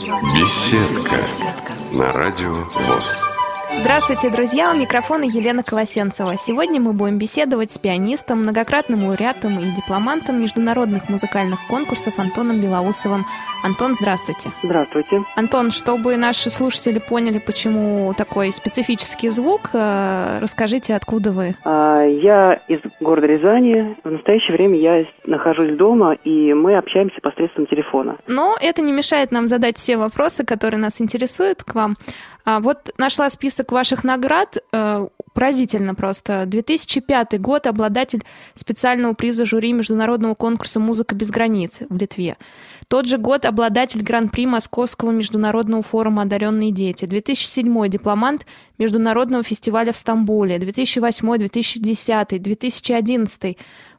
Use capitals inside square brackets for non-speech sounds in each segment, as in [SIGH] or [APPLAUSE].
Беседка на радио ВОЗ. Здравствуйте, друзья! У микрофона Елена Колосенцева. Сегодня мы будем беседовать с пианистом, многократным лауреатом и дипломантом международных музыкальных конкурсов Антоном Белоусовым. Антон, здравствуйте. Здравствуйте. Антон, чтобы наши слушатели поняли, почему такой специфический звук, э, расскажите, откуда вы? А, я из города Рязани. В настоящее время я нахожусь дома, и мы общаемся посредством телефона. Но это не мешает нам задать все вопросы, которые нас интересуют к вам. А вот нашла список ваших наград, э, поразительно просто. 2005 год, обладатель специального приза жюри международного конкурса «Музыка без границ» в Литве. Тот же год обладатель гран-при Московского международного форума «Одаренные дети». 2007 дипломант Международного фестиваля в Стамбуле. 2008, 2010, 2011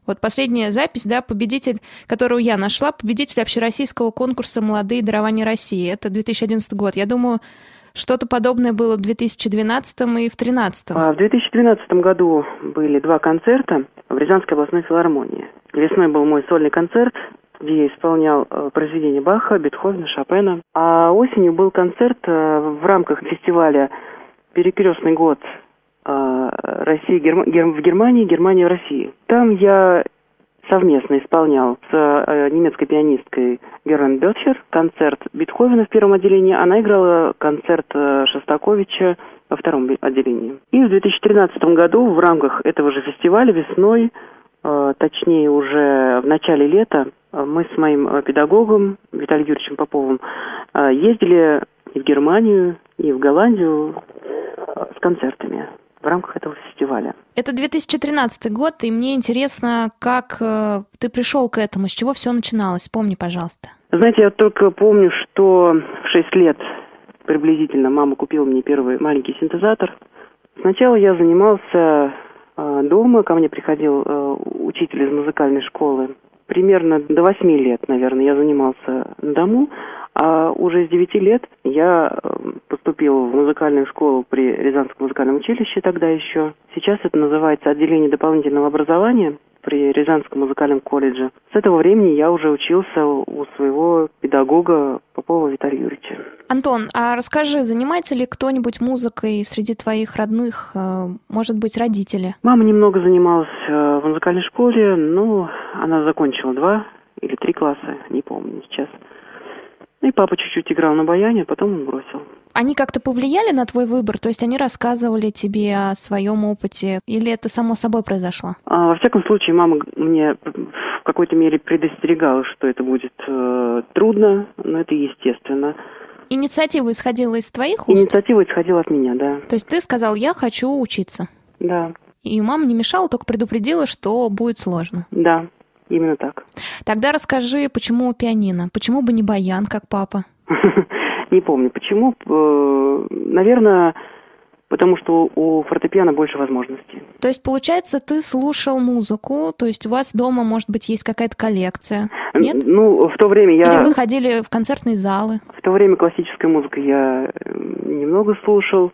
вот последняя запись, да, победитель, которую я нашла, победитель общероссийского конкурса «Молодые дарования России». Это 2011 год. Я думаю, что-то подобное было в 2012 и в 2013. А в 2012 году были два концерта в Рязанской областной филармонии. Весной был мой сольный концерт, где я исполнял э, произведения Баха, Бетховена, Шопена. А осенью был концерт э, в рамках фестиваля «Перекрестный год» э, России в Германии, Германия в России. Там я совместно исполнял с э, немецкой пианисткой Герман Бетчер концерт Бетховена в первом отделении. Она играла концерт э, Шостаковича во втором отделении. И в 2013 году в рамках этого же фестиваля весной, э, точнее уже в начале лета, мы с моим педагогом Виталием Юрьевичем Поповым ездили и в Германию, и в Голландию с концертами в рамках этого фестиваля. Это 2013 год, и мне интересно, как э, ты пришел к этому, с чего все начиналось? Помни, пожалуйста. Знаете, я только помню, что в 6 лет приблизительно мама купила мне первый маленький синтезатор. Сначала я занимался э, дома, ко мне приходил э, учитель из музыкальной школы. Примерно до 8 лет, наверное, я занимался на дому, а уже с 9 лет я э, поступил в музыкальную школу при Рязанском музыкальном училище тогда еще. Сейчас это называется отделение дополнительного образования при Рязанском музыкальном колледже. С этого времени я уже учился у своего педагога Попова Виталия Юрьевича. Антон, а расскажи, занимается ли кто-нибудь музыкой среди твоих родных, э, может быть, родители? Мама немного занималась э, в музыкальной школе, но она закончила два или три класса, не помню сейчас. Ну и папа чуть-чуть играл на баяне, а потом он бросил. Они как-то повлияли на твой выбор? То есть они рассказывали тебе о своем опыте? Или это само собой произошло? А, во всяком случае, мама мне в какой-то мере предостерегала, что это будет э, трудно, но это естественно. Инициатива исходила из твоих уст? Инициатива исходила от меня, да. То есть ты сказал, я хочу учиться? Да. И мама не мешала, только предупредила, что будет сложно? Да. Именно так. Тогда расскажи, почему пианино? Почему бы не баян, как папа? [LAUGHS] Не помню, почему. Э, наверное, потому что у фортепиано больше возможностей. То есть, получается, ты слушал музыку, то есть у вас дома, может быть, есть какая-то коллекция, нет? Ну, в то время я... Или вы ходили в концертные залы? В то время классическая музыка я э, немного слушал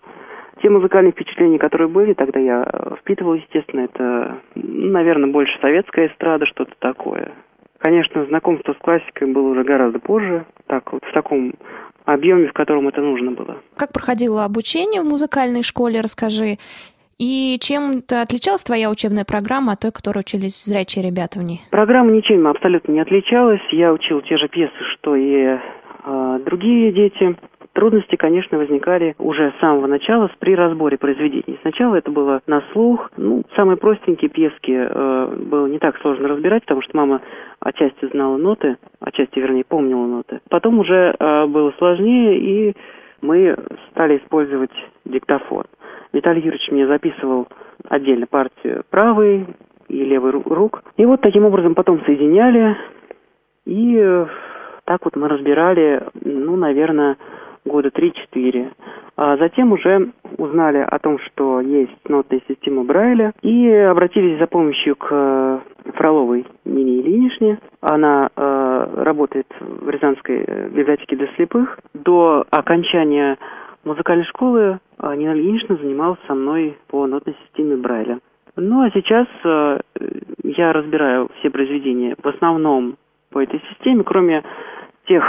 те музыкальные впечатления, которые были, тогда я впитывал, естественно, это, наверное, больше советская эстрада, что-то такое. Конечно, знакомство с классикой было уже гораздо позже, так вот в таком объеме, в котором это нужно было. Как проходило обучение в музыкальной школе, расскажи. И чем-то отличалась твоя учебная программа от той, которой учились зрячие ребята в ней? Программа ничем абсолютно не отличалась. Я учил те же пьесы, что и э, другие дети. Трудности, конечно, возникали уже с самого начала при разборе произведений. Сначала это было на слух. Ну, самые простенькие пьески э, было не так сложно разбирать, потому что мама отчасти знала ноты, отчасти, вернее, помнила ноты. Потом уже э, было сложнее, и мы стали использовать диктофон. Виталий Юрьевич мне записывал отдельно партию правой и левой рук. И вот таким образом потом соединяли, и э, так вот мы разбирали, ну, наверное, года 3-4. А затем уже узнали о том, что есть нотная система Брайля и обратились за помощью к э, Фроловой Нине Ильиничне. Она э, работает в Рязанской э, библиотеке для слепых. До окончания музыкальной школы э, Нина Ильинична занималась со мной по нотной системе Брайля. Ну а сейчас э, я разбираю все произведения в основном по этой системе, кроме тех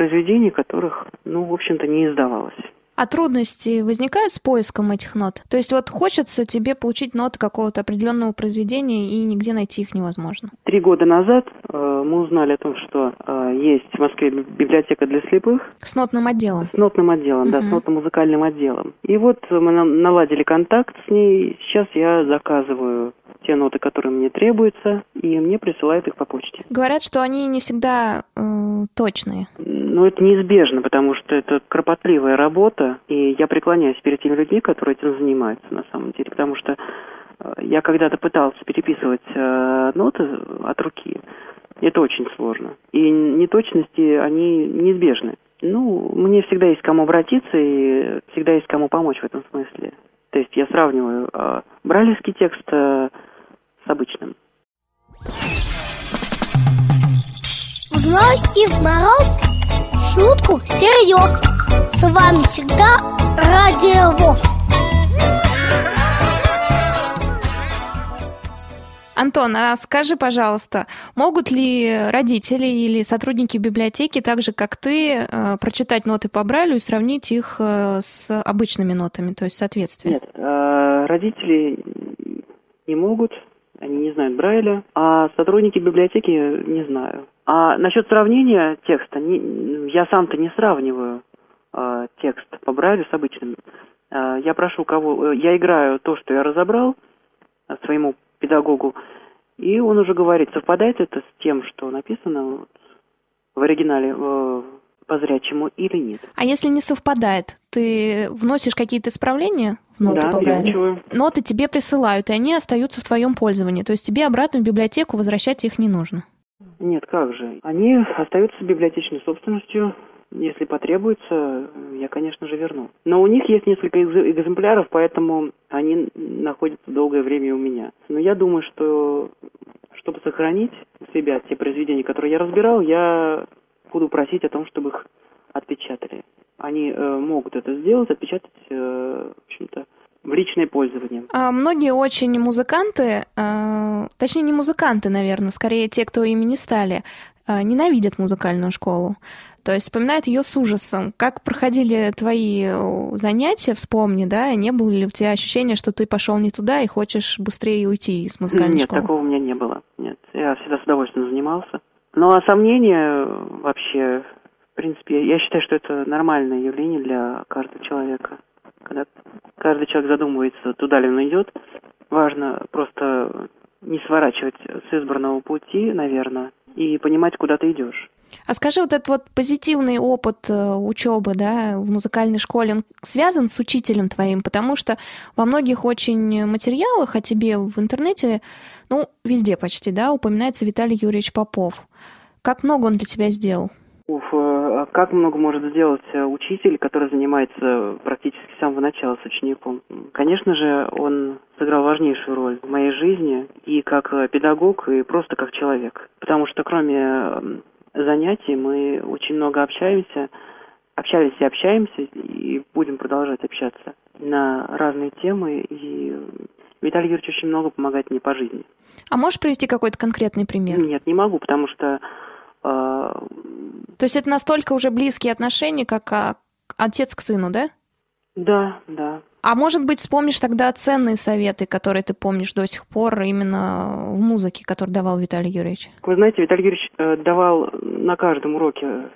произведений, которых, ну, в общем-то, не издавалось. А трудности возникают с поиском этих нот? То есть вот хочется тебе получить ноты какого-то определенного произведения, и нигде найти их невозможно. Три года назад э, мы узнали о том, что э, есть в Москве библиотека для слепых. С нотным отделом? С нотным отделом, uh-huh. да, с нотно-музыкальным отделом. И вот мы наладили контакт с ней. Сейчас я заказываю те ноты, которые мне требуются, и мне присылают их по почте. Говорят, что они не всегда э, точные. Ну, это неизбежно, потому что это кропотливая работа, и я преклоняюсь перед теми людьми, которые этим занимаются на самом деле, потому что э, я когда-то пытался переписывать э, ноты от руки. Это очень сложно. И неточности, они неизбежны. Ну, мне всегда есть кому обратиться и всегда есть кому помочь в этом смысле. То есть я сравниваю э, брайлевский текст э, с обычным. Ночь и в мороз шутку серьез. С вами всегда Радио ВОЗ. Антон, а скажи, пожалуйста, могут ли родители или сотрудники библиотеки, так же как ты, э, прочитать ноты по Брайлю и сравнить их э, с обычными нотами, то есть соответствие? Нет, э, родители не могут, они не знают Брайля, а сотрудники библиотеки не знаю. А насчет сравнения текста, не, я сам-то не сравниваю э, текст по Брайлю с обычным. Э, я прошу кого, э, я играю то, что я разобрал э, своему педагогу, и он уже говорит, совпадает это с тем, что написано вот, в оригинале э, по зрячему или нет. А если не совпадает, ты вносишь какие-то исправления в ноты да, по Брайлю? Ноты тебе присылают, и они остаются в твоем пользовании. То есть тебе обратно в библиотеку возвращать их не нужно. Нет, как же. Они остаются библиотечной собственностью. Если потребуется, я, конечно же, верну. Но у них есть несколько экземпляров, поэтому они находятся долгое время у меня. Но я думаю, что чтобы сохранить у себя те произведения, которые я разбирал, я буду просить о том, чтобы их отпечатали. Они э, могут это сделать, отпечатать, э, в общем-то, в личное пользование. А многие очень музыканты, э, точнее не музыканты, наверное, скорее те, кто ими не стали, э, ненавидят музыкальную школу. То есть вспоминают ее с ужасом. Как проходили твои э, занятия, вспомни, да, не было ли у тебя ощущения, что ты пошел не туда и хочешь быстрее уйти из музыкальной Нет, школы? Нет, такого у меня не было. Нет, я всегда с удовольствием занимался. Ну а сомнения вообще, в принципе, я считаю, что это нормальное явление для каждого человека когда каждый человек задумывается, туда ли он идет, важно просто не сворачивать с избранного пути, наверное, и понимать, куда ты идешь. А скажи, вот этот вот позитивный опыт э, учебы, да, в музыкальной школе, он связан с учителем твоим, потому что во многих очень материалах о тебе в интернете, ну, везде почти, да, упоминается Виталий Юрьевич Попов. Как много он для тебя сделал? Уф, а как много может сделать э, учитель, который занимается практически с самого начала с учеником? Конечно же, он сыграл важнейшую роль в моей жизни и как э, педагог, и просто как человек. Потому что кроме занятий мы очень много общаемся, общались и общаемся, и будем продолжать общаться на разные темы. И Виталий Юрьевич очень много помогает мне по жизни. А можешь привести какой-то конкретный пример? Нет, не могу, потому что а, То есть это настолько уже близкие отношения, как а, отец к сыну, да? Да, да. А может быть, вспомнишь тогда ценные советы, которые ты помнишь до сих пор именно в музыке, который давал Виталий Юрьевич? Вы знаете, Виталий Юрьевич э, давал на каждом уроке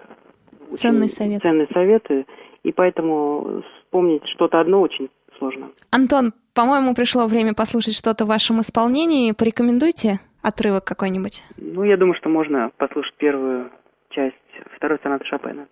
ценные советы. ценные советы, и поэтому вспомнить что-то одно очень сложно. Антон, по-моему, пришло время послушать что-то в вашем исполнении. Порекомендуйте отрывок какой-нибудь? Ну, я думаю, что можно послушать первую часть второй сонаты Шопена.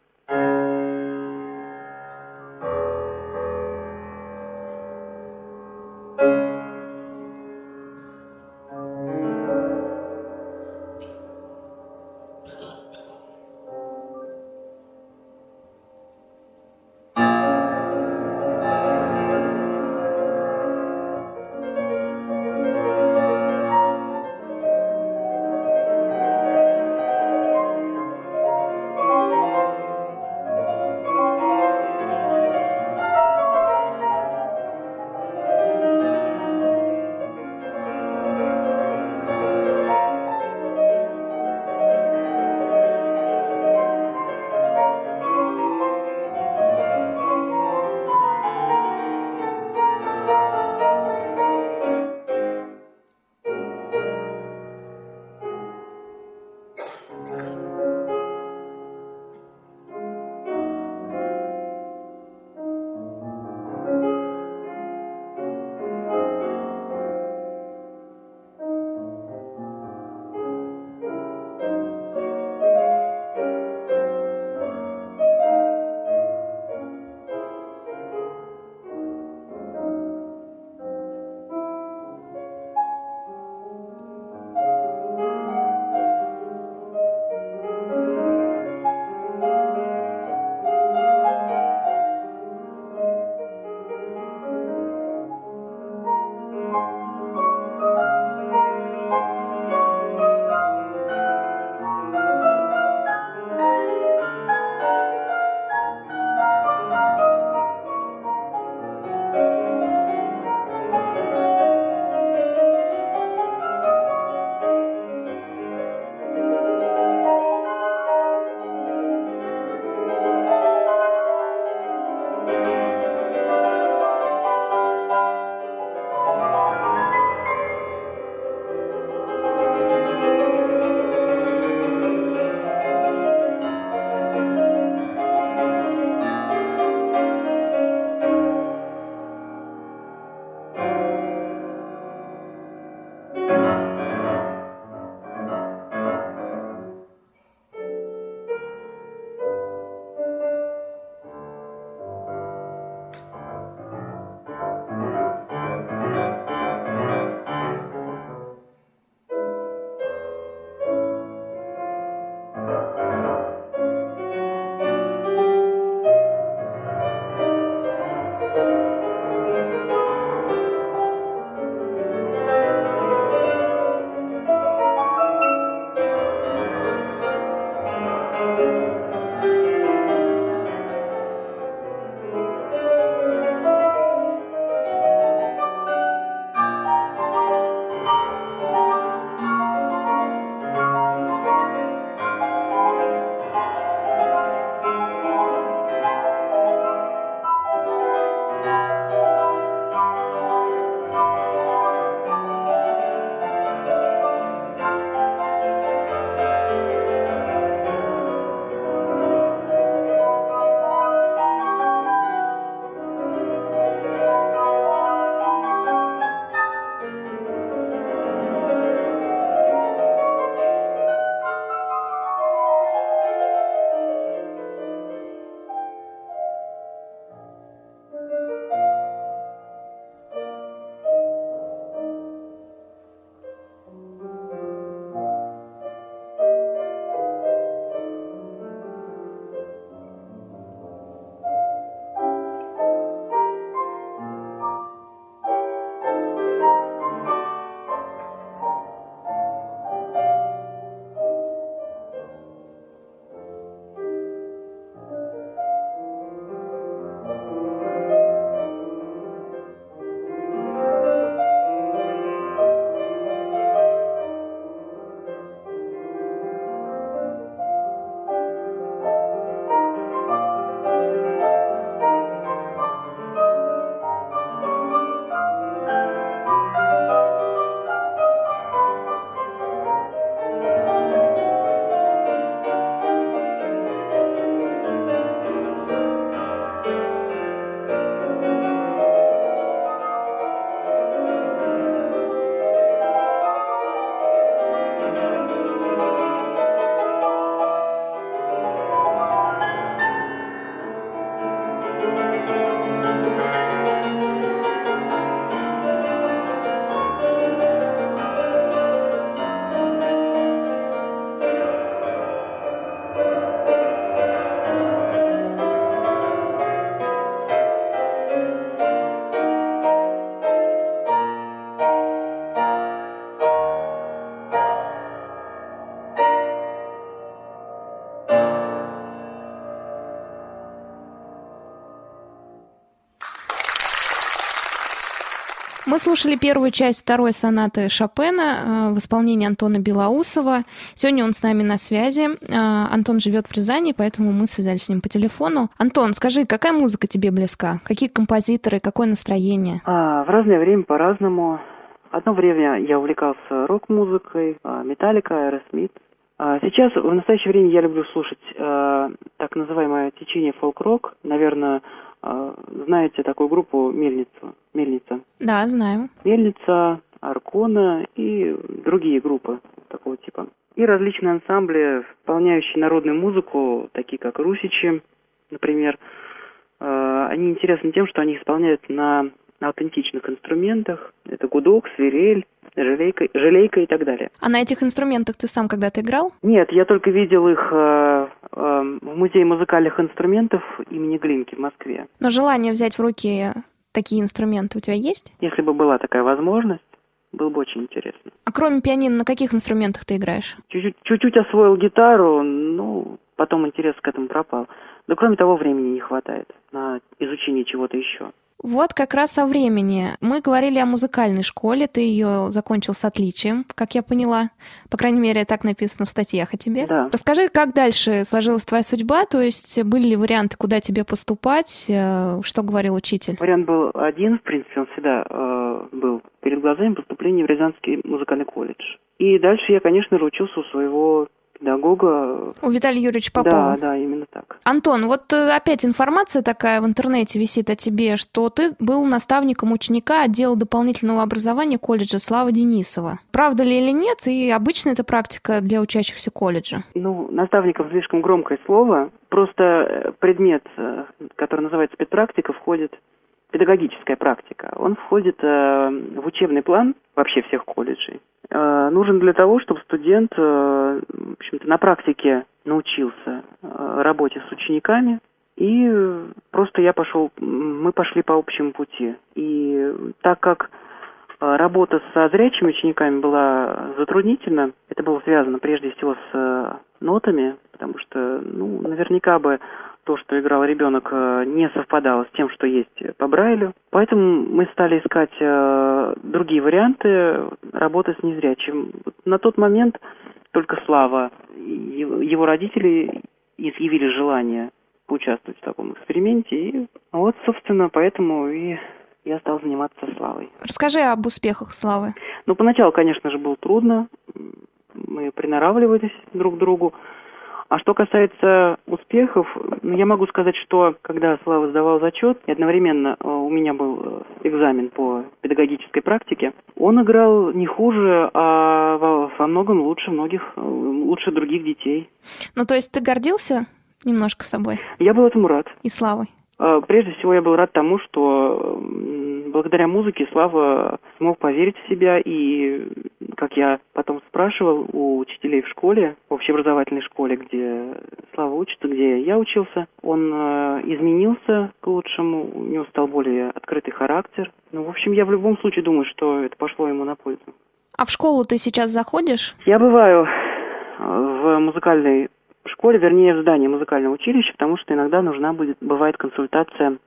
Мы слушали первую часть второй сонаты Шопена э, в исполнении Антона Белоусова. Сегодня он с нами на связи. Э, Антон живет в Рязани, поэтому мы связались с ним по телефону. Антон, скажи, какая музыка тебе близка? Какие композиторы, какое настроение? А, в разное время по-разному. Одно время я увлекался рок-музыкой, а, Metallica, Aerosmith. Сейчас, в настоящее время, я люблю слушать э, так называемое течение фолк-рок. Наверное, знаете такую группу Мельницу? Мельница. Да, знаю. Мельница, Аркона и другие группы такого типа. И различные ансамбли, исполняющие народную музыку, такие как Русичи, например. Э, они интересны тем, что они исполняют на на аутентичных инструментах. Это гудок, свирель, желейка, желейка и так далее. А на этих инструментах ты сам когда-то играл? Нет, я только видел их э, э, в Музее музыкальных инструментов имени Глинки в Москве. Но желание взять в руки такие инструменты у тебя есть? Если бы была такая возможность, было бы очень интересно. А кроме пианино, на каких инструментах ты играешь? Чуть-чуть, чуть-чуть освоил гитару, ну, потом интерес к этому пропал. Но кроме того, времени не хватает на изучение чего-то еще. Вот как раз о времени. Мы говорили о музыкальной школе, ты ее закончил с отличием, как я поняла. По крайней мере, так написано в статьях о тебе. Да. Расскажи, как дальше сложилась твоя судьба, то есть были ли варианты, куда тебе поступать, э, что говорил учитель? Вариант был один, в принципе, он всегда э, был перед глазами поступления в Рязанский музыкальный колледж. И дальше я, конечно же, учился у своего педагога. У Виталия Юрьевича Попова? Да, да, именно так. Антон, вот э, опять информация такая в интернете висит о тебе, что ты был наставником ученика отдела дополнительного образования колледжа Слава Денисова. Правда ли или нет, и обычно это практика для учащихся колледжа? Ну, наставником слишком громкое слово. Просто э, предмет, э, который называется спецпрактика, входит педагогическая практика. Он входит э, в учебный план вообще всех колледжей. Э, нужен для того, чтобы студент, э, общем-то, на практике научился э, работе с учениками, и просто я пошел, мы пошли по общему пути. И так как э, работа со зрячими учениками была затруднительна, это было связано прежде всего с э, нотами, потому что, ну, наверняка бы то, что играл ребенок, э, не совпадало с тем, что есть по Брайлю. Поэтому мы стали искать э, другие варианты работы с незрячим. На тот момент только Слава, его родители изъявили желание поучаствовать в таком эксперименте. И вот, собственно, поэтому и я стал заниматься Славой. Расскажи об успехах Славы. Ну, поначалу, конечно же, было трудно. Мы приноравливались друг к другу. А что касается успехов, ну, я могу сказать, что когда Слава сдавал зачет, и одновременно э, у меня был э, экзамен по педагогической практике, он играл не хуже, а во, во многом лучше многих, э, лучше других детей. Ну, то есть ты гордился немножко собой? Я был этому рад. И Славой? Прежде всего, я был рад тому, что благодаря музыке Слава смог поверить в себя и, как я потом спрашивал у учителей в школе, в общеобразовательной школе, где Слава учится, где я учился, он э, изменился к лучшему, у него стал более открытый характер. Ну, в общем, я в любом случае думаю, что это пошло ему на пользу. А в школу ты сейчас заходишь? Я бываю в музыкальной школе, вернее, в здании музыкального училища, потому что иногда нужна будет, бывает консультация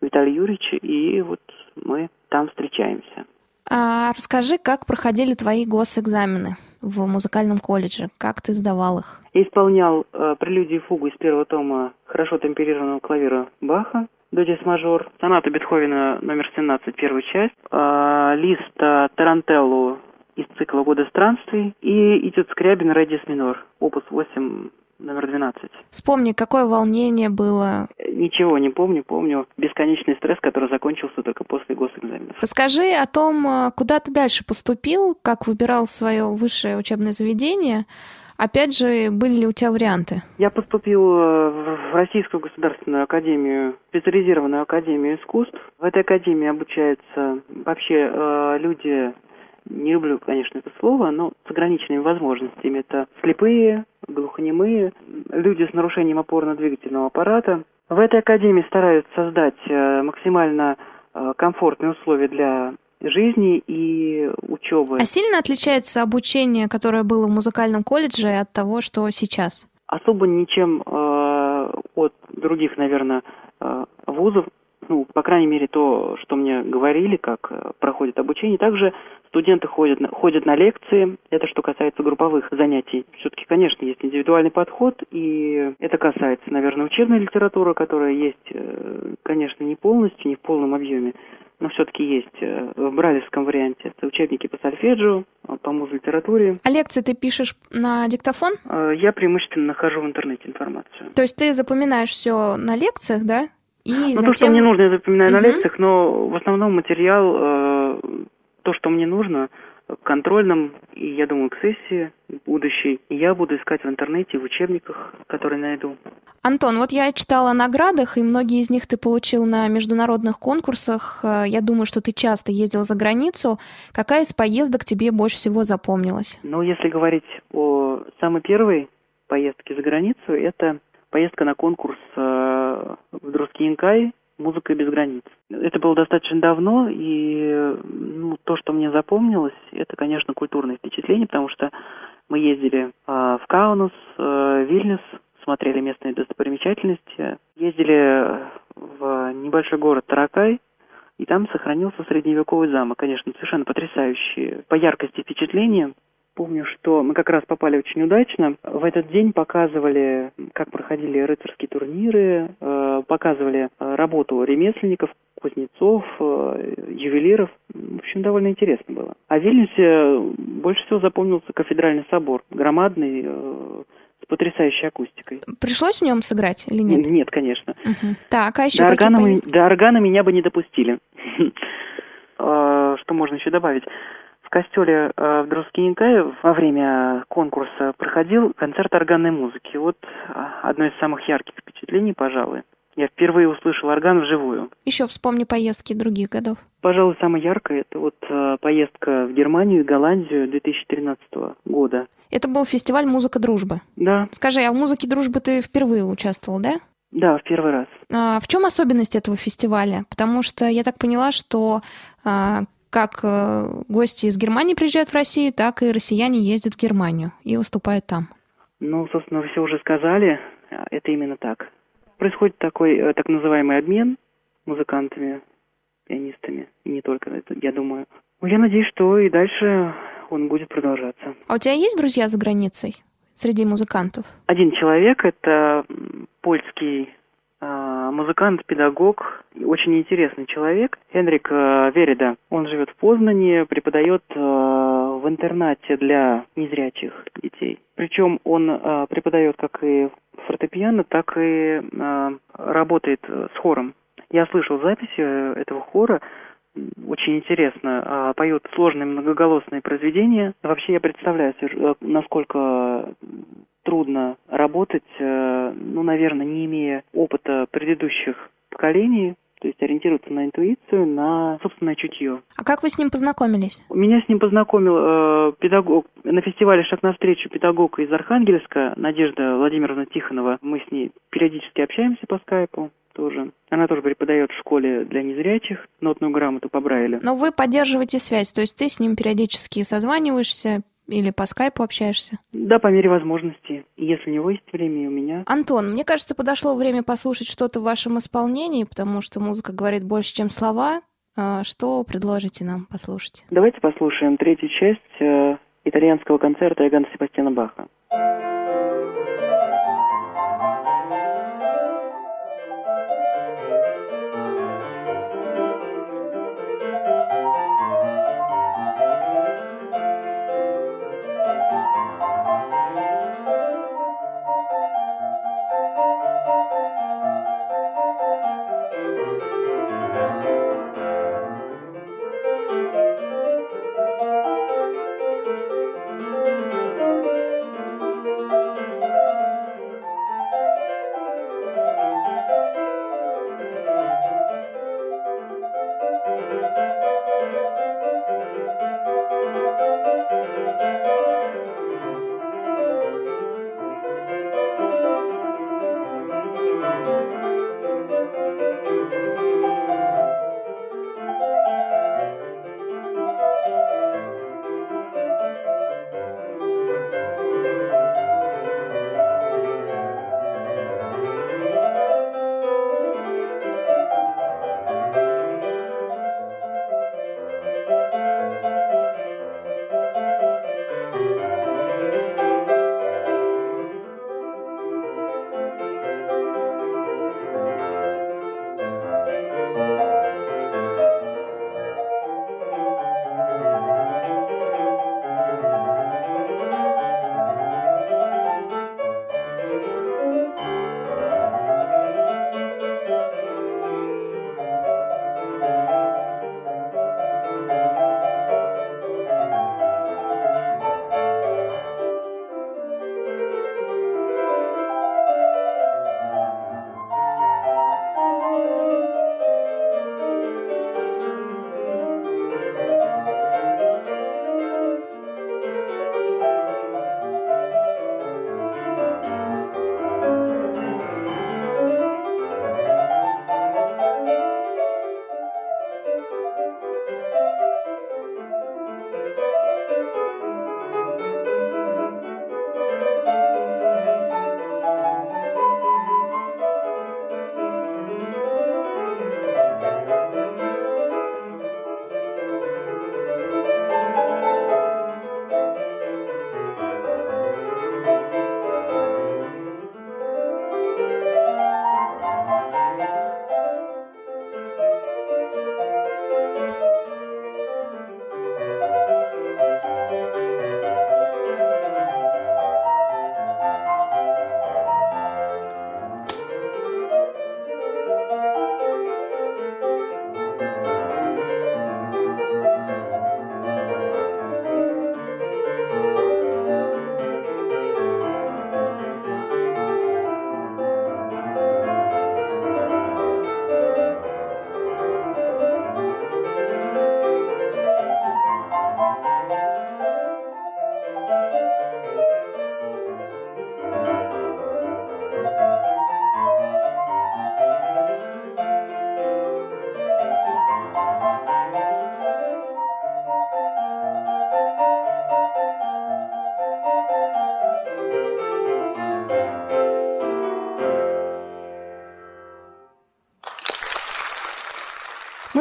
Виталия Юрьевича, и вот мы там встречаемся. А расскажи, как проходили твои госэкзамены в музыкальном колледже? Как ты сдавал их? Я исполнял э, прелюдию и фугу из первого тома хорошо темперированного клавира Баха, до диез мажор, сонату Бетховена номер 17, первая часть, э, лист э, Тарантеллу из цикла «Года странствий» и «Этюд Скрябин Редис минор», опус 8 номер 12. Вспомни, какое волнение было? Ничего не помню, помню бесконечный стресс, который закончился только после госэкзаменов. Расскажи о том, э, куда ты дальше поступил, как выбирал свое высшее учебное заведение. Опять же, были ли у тебя варианты? Я поступил э, в Российскую государственную академию, специализированную академию искусств. В этой академии обучаются вообще э, люди не люблю, конечно, это слово, но с ограниченными возможностями. Это слепые, глухонемые, люди с нарушением опорно-двигательного аппарата. В этой академии стараются создать э, максимально э, комфортные условия для жизни и учебы. А сильно отличается обучение, которое было в музыкальном колледже, от того, что сейчас? Особо ничем э, от других, наверное, э, вузов Ну, по крайней мере, то, что мне говорили, как э, проходит обучение. Также студенты ходят, ходят на лекции. Это что касается групповых занятий. Все-таки, конечно, есть индивидуальный подход, и это касается, наверное, учебной литературы, которая есть, э, конечно, не полностью, не в полном объеме, но все-таки есть э, в бралевском варианте. Это учебники по сольфеджио, по муз-литературе. А лекции ты пишешь на диктофон? Я преимущественно нахожу в интернете информацию. То есть ты запоминаешь все на лекциях, да? И ну, затем... то, что мне нужно, я запоминаю угу. на лекциях, но в основном материал, э, то, что мне нужно, к контрольным, и я думаю, к сессии будущей, я буду искать в интернете, в учебниках, которые найду. Антон, вот я читала о наградах, и многие из них ты получил на международных конкурсах. Э, я думаю, что ты часто ездил за границу. Какая из поездок тебе больше всего запомнилась? Ну, если говорить о самой первой поездке за границу, это поездка на конкурс э, в Друскинкай «Музыка без границ». Это было достаточно давно, и ну, то, что мне запомнилось, это, конечно, культурное впечатление, потому что мы ездили э, в Каунус, э, Вильнюс, смотрели местные достопримечательности, ездили в небольшой город Таракай, и там сохранился средневековый замок, конечно, совершенно потрясающий по яркости впечатления. Помню, что мы как раз попали очень удачно. В этот день показывали, как проходили рыцарские турниры, э, показывали э, работу ремесленников, кузнецов, э, ювелиров. В общем, довольно интересно было. А в Вильнюсе больше всего запомнился кафедральный собор, громадный, с потрясающей акустикой. Пришлось в нем сыграть или нет? Нет, конечно. Угу. Так, а еще до органа, мы, до органа меня бы не допустили. [LAUGHS] Что можно еще добавить? Костеле э, в Друскинкае во время конкурса проходил концерт органной музыки. Вот э, одно из самых ярких впечатлений, пожалуй. Я впервые услышал орган вживую. Еще вспомни поездки других годов. Пожалуй, самая яркая это вот э, поездка в Германию и Голландию 2013 года. Это был фестиваль «Музыка дружбы». Да. Скажи, а в «Музыке дружбы» ты впервые участвовал, да? Да, в первый раз. А в чем особенность этого фестиваля? Потому что я так поняла, что а, как э, гости из Германии приезжают в Россию, так и россияне ездят в Германию и выступают там. Ну, собственно, вы все уже сказали. Это именно так. Происходит такой э, так называемый обмен музыкантами, пианистами, и не только, это, я думаю. Ну, я надеюсь, что и дальше он будет продолжаться. А у тебя есть друзья за границей среди музыкантов? Один человек, это польский а, музыкант, педагог, очень интересный человек. Хенрик э, Верида. Он живет в Познане, преподает э, в интернате для незрячих детей. Причем он э, преподает как и фортепиано, так и работает с хором. Я слышал записи этого хора, очень интересно, поет сложные многоголосные произведения. Вообще я представляю, насколько трудно работать, э, ну, наверное, не имея опыта предыдущих поколений, то есть ориентироваться на интуицию, на собственное чутье. А как вы с ним познакомились? Меня с ним познакомил э, педагог на фестивале «Шаг навстречу» педагог из Архангельска Надежда Владимировна Тихонова. Мы с ней периодически общаемся по скайпу тоже. Она тоже преподает в школе для незрячих нотную грамоту по Брайлю. Но вы поддерживаете связь, то есть ты с ним периодически созваниваешься, или по скайпу общаешься? Да, по мере возможности. Если у него есть время, и у меня. Антон, мне кажется, подошло время послушать что-то в вашем исполнении, потому что музыка говорит больше, чем слова. А, что предложите нам послушать? Давайте послушаем третью часть э, итальянского концерта Иоганна Себастьяна Баха.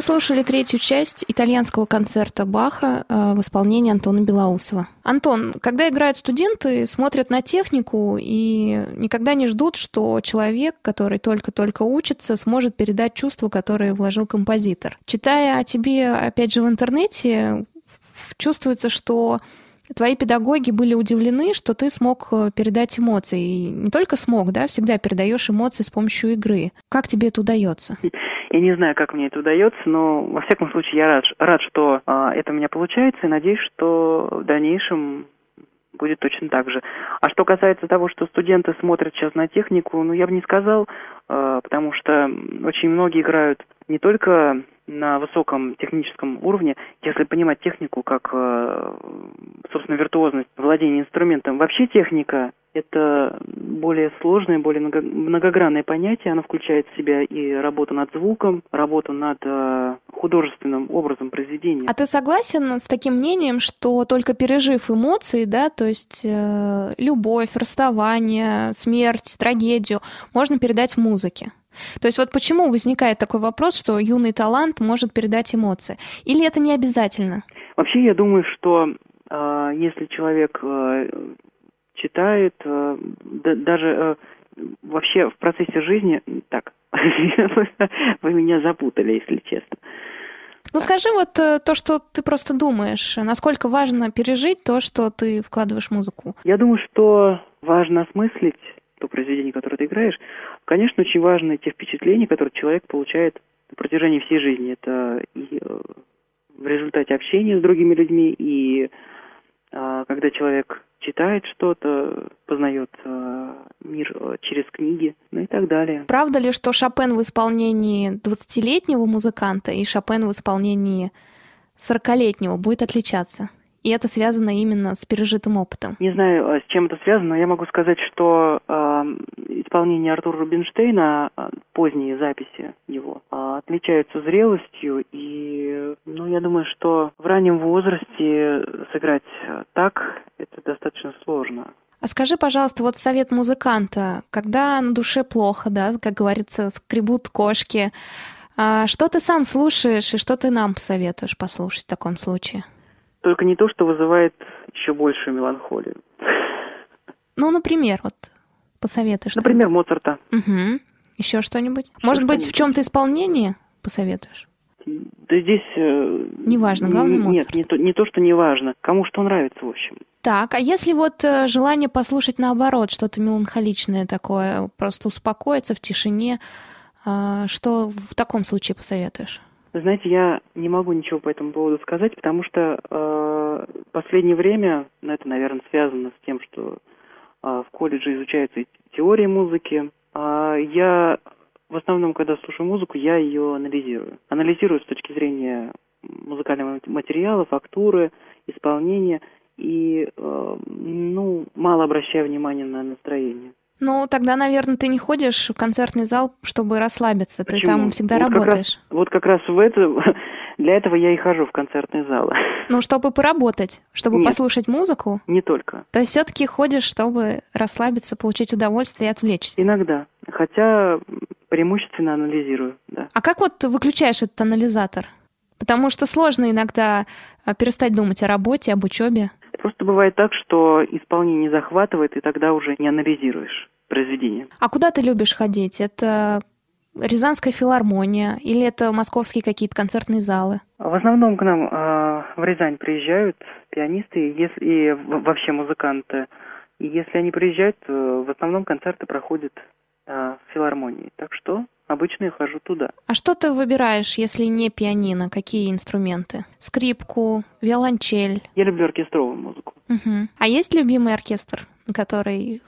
Слушали третью часть итальянского концерта Баха э, в исполнении Антона Белоусова. Антон, когда играют студенты, смотрят на технику и никогда не ждут, что человек, который только-только учится, сможет передать чувства, которые вложил композитор. Читая о тебе, опять же, в интернете, чувствуется, что твои педагоги были удивлены, что ты смог э, передать эмоции. И не только смог, да, всегда передаешь эмоции с помощью игры. Как тебе это удается? [LAUGHS] Я не знаю, как мне это удается, но во всяком случае я рад, рад что э, это у меня получается, и надеюсь, что в дальнейшем будет точно так же. А что касается того, что студенты смотрят сейчас на технику, ну я бы не сказал, э, потому что очень многие играют не только на высоком техническом уровне, если понимать технику как, э, собственно, виртуозность владения инструментом. Вообще техника это более сложное, более многогранное понятие. Оно включает в себя и работу над звуком, работу над э, художественным образом произведения. А ты согласен с таким мнением, что только пережив эмоции, да, то есть э, любовь, расставание, смерть, трагедию, можно передать в музыке? То есть вот почему возникает такой вопрос, что юный талант может передать эмоции? Или это не обязательно? Вообще я думаю, что э, если человек э, читает, э, да, даже э, вообще в процессе жизни, так, [LAUGHS] вы меня запутали, если честно. Ну скажи вот э, то, что ты просто думаешь, насколько важно пережить то, что ты вкладываешь в музыку? Я думаю, что важно осмыслить то произведение, которое ты играешь, конечно, очень важны те впечатления, которые человек получает на протяжении всей жизни. Это и э, в результате общения с другими людьми, и а, когда человек читает что-то, познает э, мир э, через книги, ну и так далее. Правда ли, что Шопен в исполнении 20-летнего музыканта и Шопен в исполнении 40-летнего будет отличаться? И это связано именно с пережитым опытом. Не знаю, а с чем это связано, но я могу сказать, что э, исполнение Артура Рубинштейна, э, поздние записи его, э, отличаются зрелостью. И, ну, я думаю, что в раннем возрасте сыграть так, это достаточно сложно. А скажи, пожалуйста, вот совет музыканта, когда на душе плохо, да, как говорится, скребут кошки, а что ты сам слушаешь и что ты нам посоветуешь послушать в таком случае? Только не то, что вызывает еще большую меланхолию. Ну, например, вот посоветуешь. Например, Моцарта. Угу. Еще что-нибудь? Еще Может быть, в чем-то исполнение посоветуешь? Да здесь... Э, неважно, главное Моцарт. Нет, не то, не то, что неважно. Кому что нравится, в общем. Так, а если вот э, желание послушать наоборот, что-то меланхоличное такое, просто успокоиться в тишине, э, что в таком случае посоветуешь? Знаете, я не могу ничего по этому поводу сказать, потому что э, последнее время, ну, это, наверное, связано с тем, что э, в колледже изучается и теория музыки. Э, я в основном, когда слушаю музыку, я ее анализирую. Анализирую с точки зрения музыкального материала, фактуры, исполнения и, э, ну, мало обращаю внимания на настроение. Ну, тогда, наверное, ты не ходишь в концертный зал, чтобы расслабиться. Почему? Ты там всегда вот работаешь. Как раз, вот как раз в это, [LAUGHS] для этого я и хожу в концертный зал. Ну, чтобы поработать, чтобы Нет, послушать музыку? Не только. То есть все-таки ходишь, чтобы расслабиться, получить удовольствие и отвлечься? Иногда. Хотя преимущественно анализирую, да. А как вот выключаешь этот анализатор? Потому что сложно иногда а, перестать думать о работе, об учебе. Просто бывает так, что исполнение захватывает, и тогда уже не анализируешь произведение. А куда ты любишь ходить? Это Рязанская филармония или это московские какие-то концертные залы? В основном к нам э, в Рязань приезжают пианисты если, и вообще музыканты. И если они приезжают, то в основном концерты проходят э, в филармонии. Так что обычно я хожу туда. А что ты выбираешь, если не пианино? Какие инструменты? Скрипку, виолончель? Я люблю оркестровую музыку. Угу. А есть любимый оркестр, который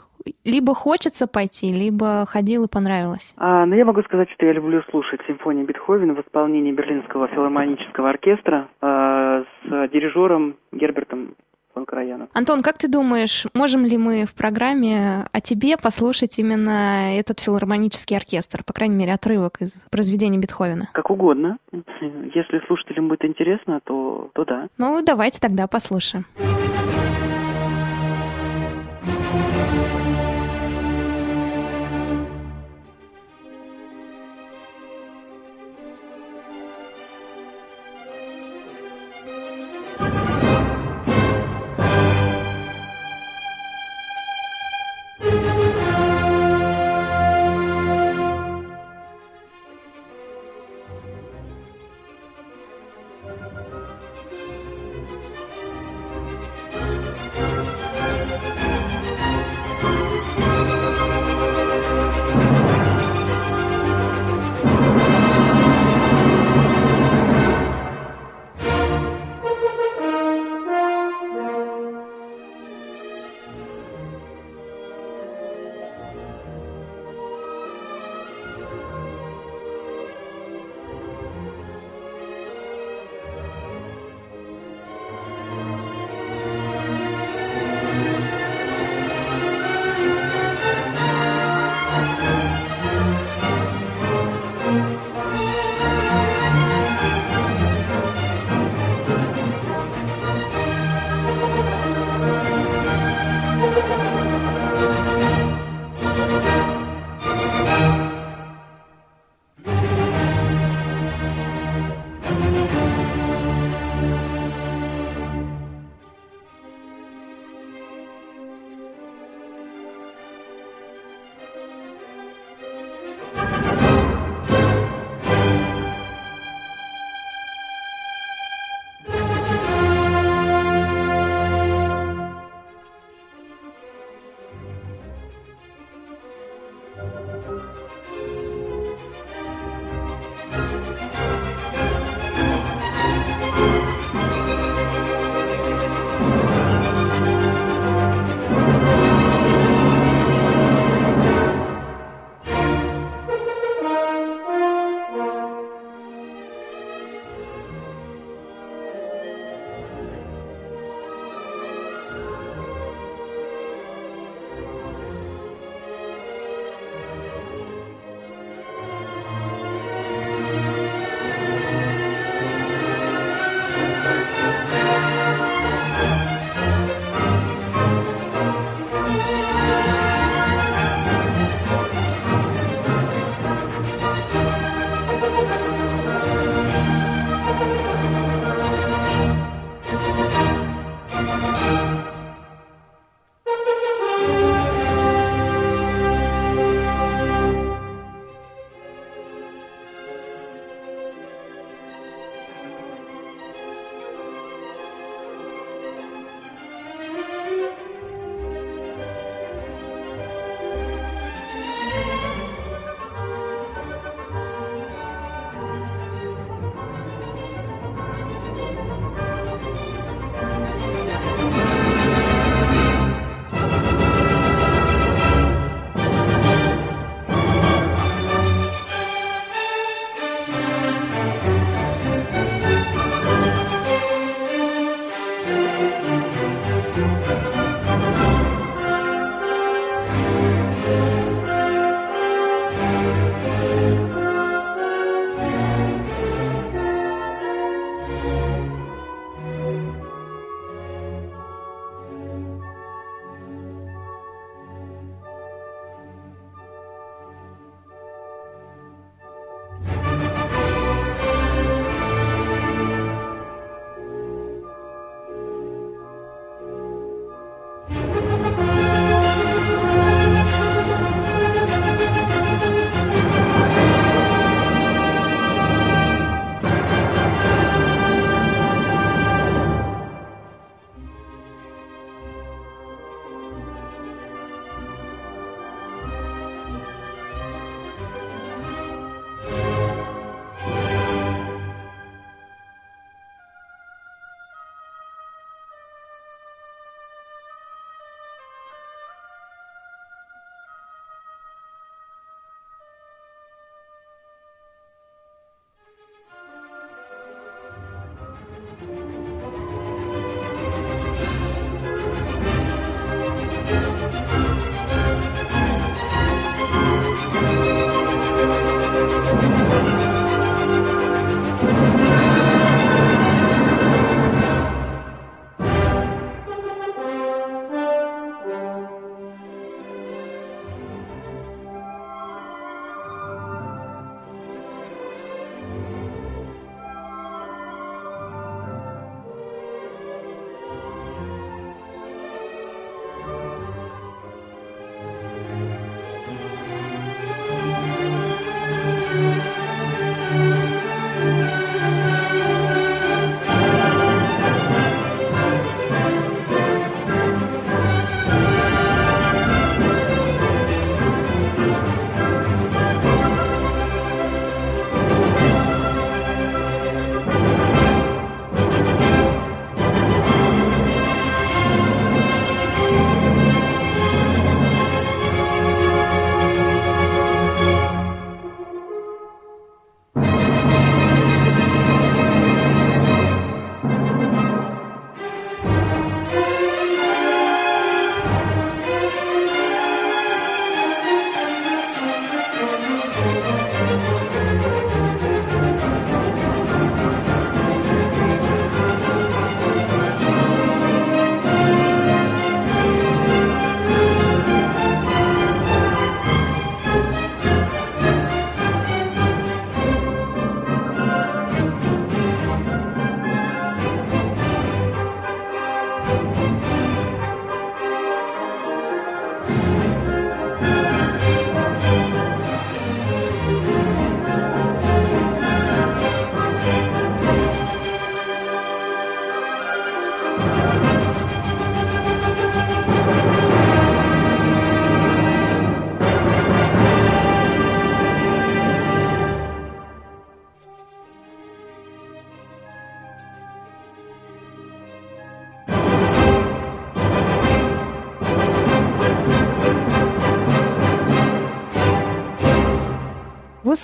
либо хочется пойти, либо ходил и понравилось? А, ну, я могу сказать, что я люблю слушать симфонию Бетховена в исполнении Берлинского филармонического оркестра э, с дирижером Гербертом фон Караяном. Антон, как ты думаешь, можем ли мы в программе о тебе послушать именно этот филармонический оркестр, по крайней мере, отрывок из произведения Бетховена? Как угодно. Если слушателям будет интересно, то, то да. Ну, давайте тогда послушаем.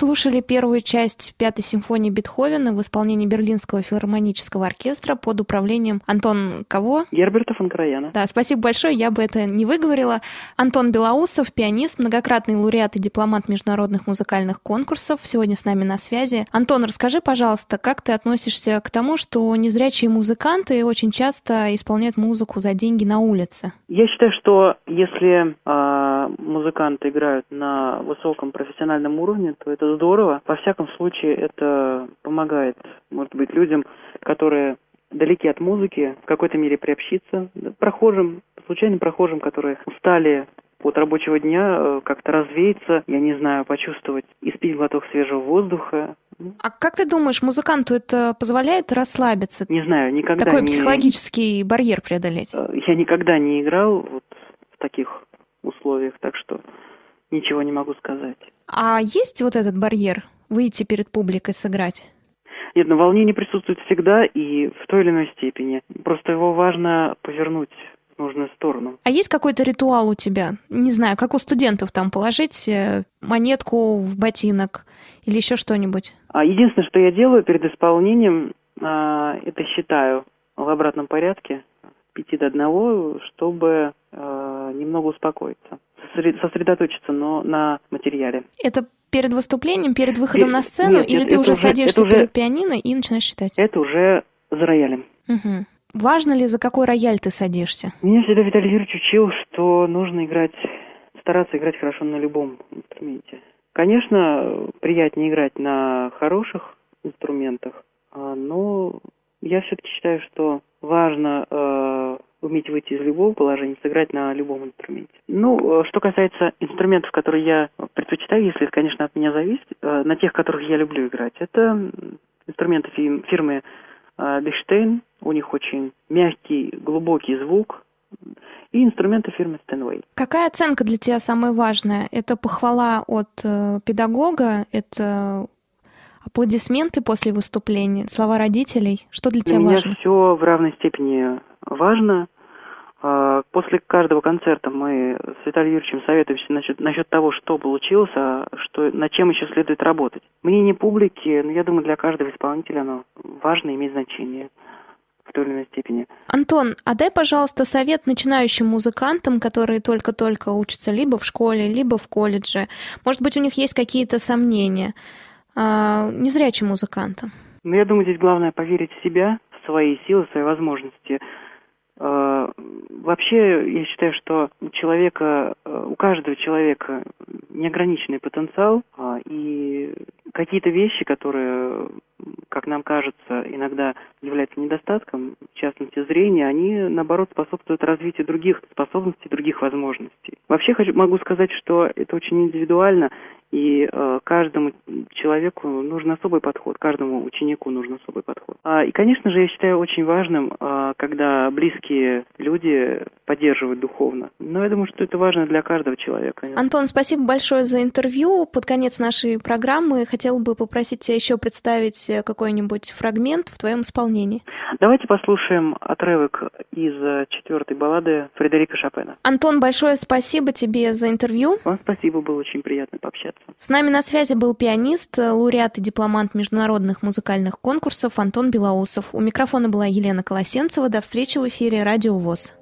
Слушали первую часть Пятой симфонии Бетховена в исполнении Берлинского филармонического оркестра под управлением Антон кого? Герберта фон Краяна. Да, спасибо большое, я бы это не выговорила. Антон Белоусов, пианист, многократный лауреат и дипломат международных музыкальных конкурсов, сегодня с нами на связи. Антон, расскажи, пожалуйста, как ты относишься к тому, что незрячие музыканты очень часто исполняют музыку за деньги на улице? Я считаю, что если э, музыканты играют на высоком профессиональном уровне, то это здорово. Во всяком случае, это помогает, может быть, людям, которые далеки от музыки, в какой-то мере приобщиться, прохожим, случайным прохожим, которые устали от рабочего дня, э, как-то развеяться, я не знаю, почувствовать, испить глоток свежего воздуха. А как ты думаешь, музыканту это позволяет расслабиться? Не знаю, никогда Такой не... психологический барьер преодолеть? Э, я никогда не играл вот в таких условиях, так что ничего не могу сказать. А есть вот этот барьер выйти перед публикой сыграть? Нет, но волнение присутствует всегда и в той или иной степени. Просто его важно повернуть в нужную сторону. А есть какой-то ритуал у тебя? Не знаю, как у студентов там положить э, монетку в ботинок или еще что-нибудь? А единственное, что я делаю перед исполнением, а, это считаю в обратном порядке пяти до одного, чтобы а, немного успокоиться сосредоточиться но на материале. Это перед выступлением, перед выходом перед... на сцену, нет, или нет, ты уже уже, садишься уже... перед пианино и начинаешь считать? Это уже за роялем. Угу. Важно ли, за какой рояль ты садишься? Меня всегда Виталий Юрьевич учил, что нужно играть, стараться играть хорошо на любом инструменте. Конечно, приятнее играть на хороших инструментах, а, но я все-таки считаю, что важно э, уметь выйти из любого положения, сыграть на любом инструменте. Ну, э, что касается инструментов, которые я предпочитаю, если это, конечно, от меня зависит, э, на тех, которых я люблю играть, это инструменты фирмы Бихштейн, у них очень мягкий, глубокий звук, и инструменты фирмы Steinway. Какая оценка для тебя самая важная? Это похвала от э, педагога, это аплодисменты после выступления, слова родителей? Что для тебя для важно? Меня все в равной степени важно. А, после каждого концерта мы с Виталием Юрьевичем советуемся насчет, насчет того, что получилось, а что, над чем еще следует работать. Мнение публики, ну, я думаю, для каждого исполнителя оно важно, имеет значение в той или иной степени. Антон, а дай, пожалуйста, совет начинающим музыкантам, которые только-только учатся либо в школе, либо в колледже. Может быть, у них есть какие-то сомнения. А, незрячим музыкантам. Ну, я думаю, здесь главное поверить в себя, в свои силы, в свои возможности – Э, вообще, я считаю, что у человека, э, у каждого человека неограниченный потенциал, а, и какие-то вещи, которые, как нам кажется, иногда являются недостатком, в частности зрения, они, наоборот, способствуют развитию других способностей, других возможностей. Вообще хочу, могу сказать, что это очень индивидуально, и э, каждому человеку нужен особый подход, каждому ученику нужен особый подход. А, и, конечно же, я считаю очень важным, а, когда близкие люди поддерживают духовно. Но я думаю, что это важно для каждого человека. Антон, спасибо большое за интервью. Под конец нашей программы хотел бы попросить тебя еще представить какой-нибудь фрагмент в твоем исполнении. Давайте послушаем отрывок из четвертой баллады Фредерика Шопена. Антон, большое спасибо тебе за интервью. Вам спасибо, было очень приятно пообщаться. С нами на связи был пианист, лауреат и дипломант международных музыкальных конкурсов Антон Белоусов. У микрофона была Елена Колосенцева. До встречи в эфире «Радио ВОЗ».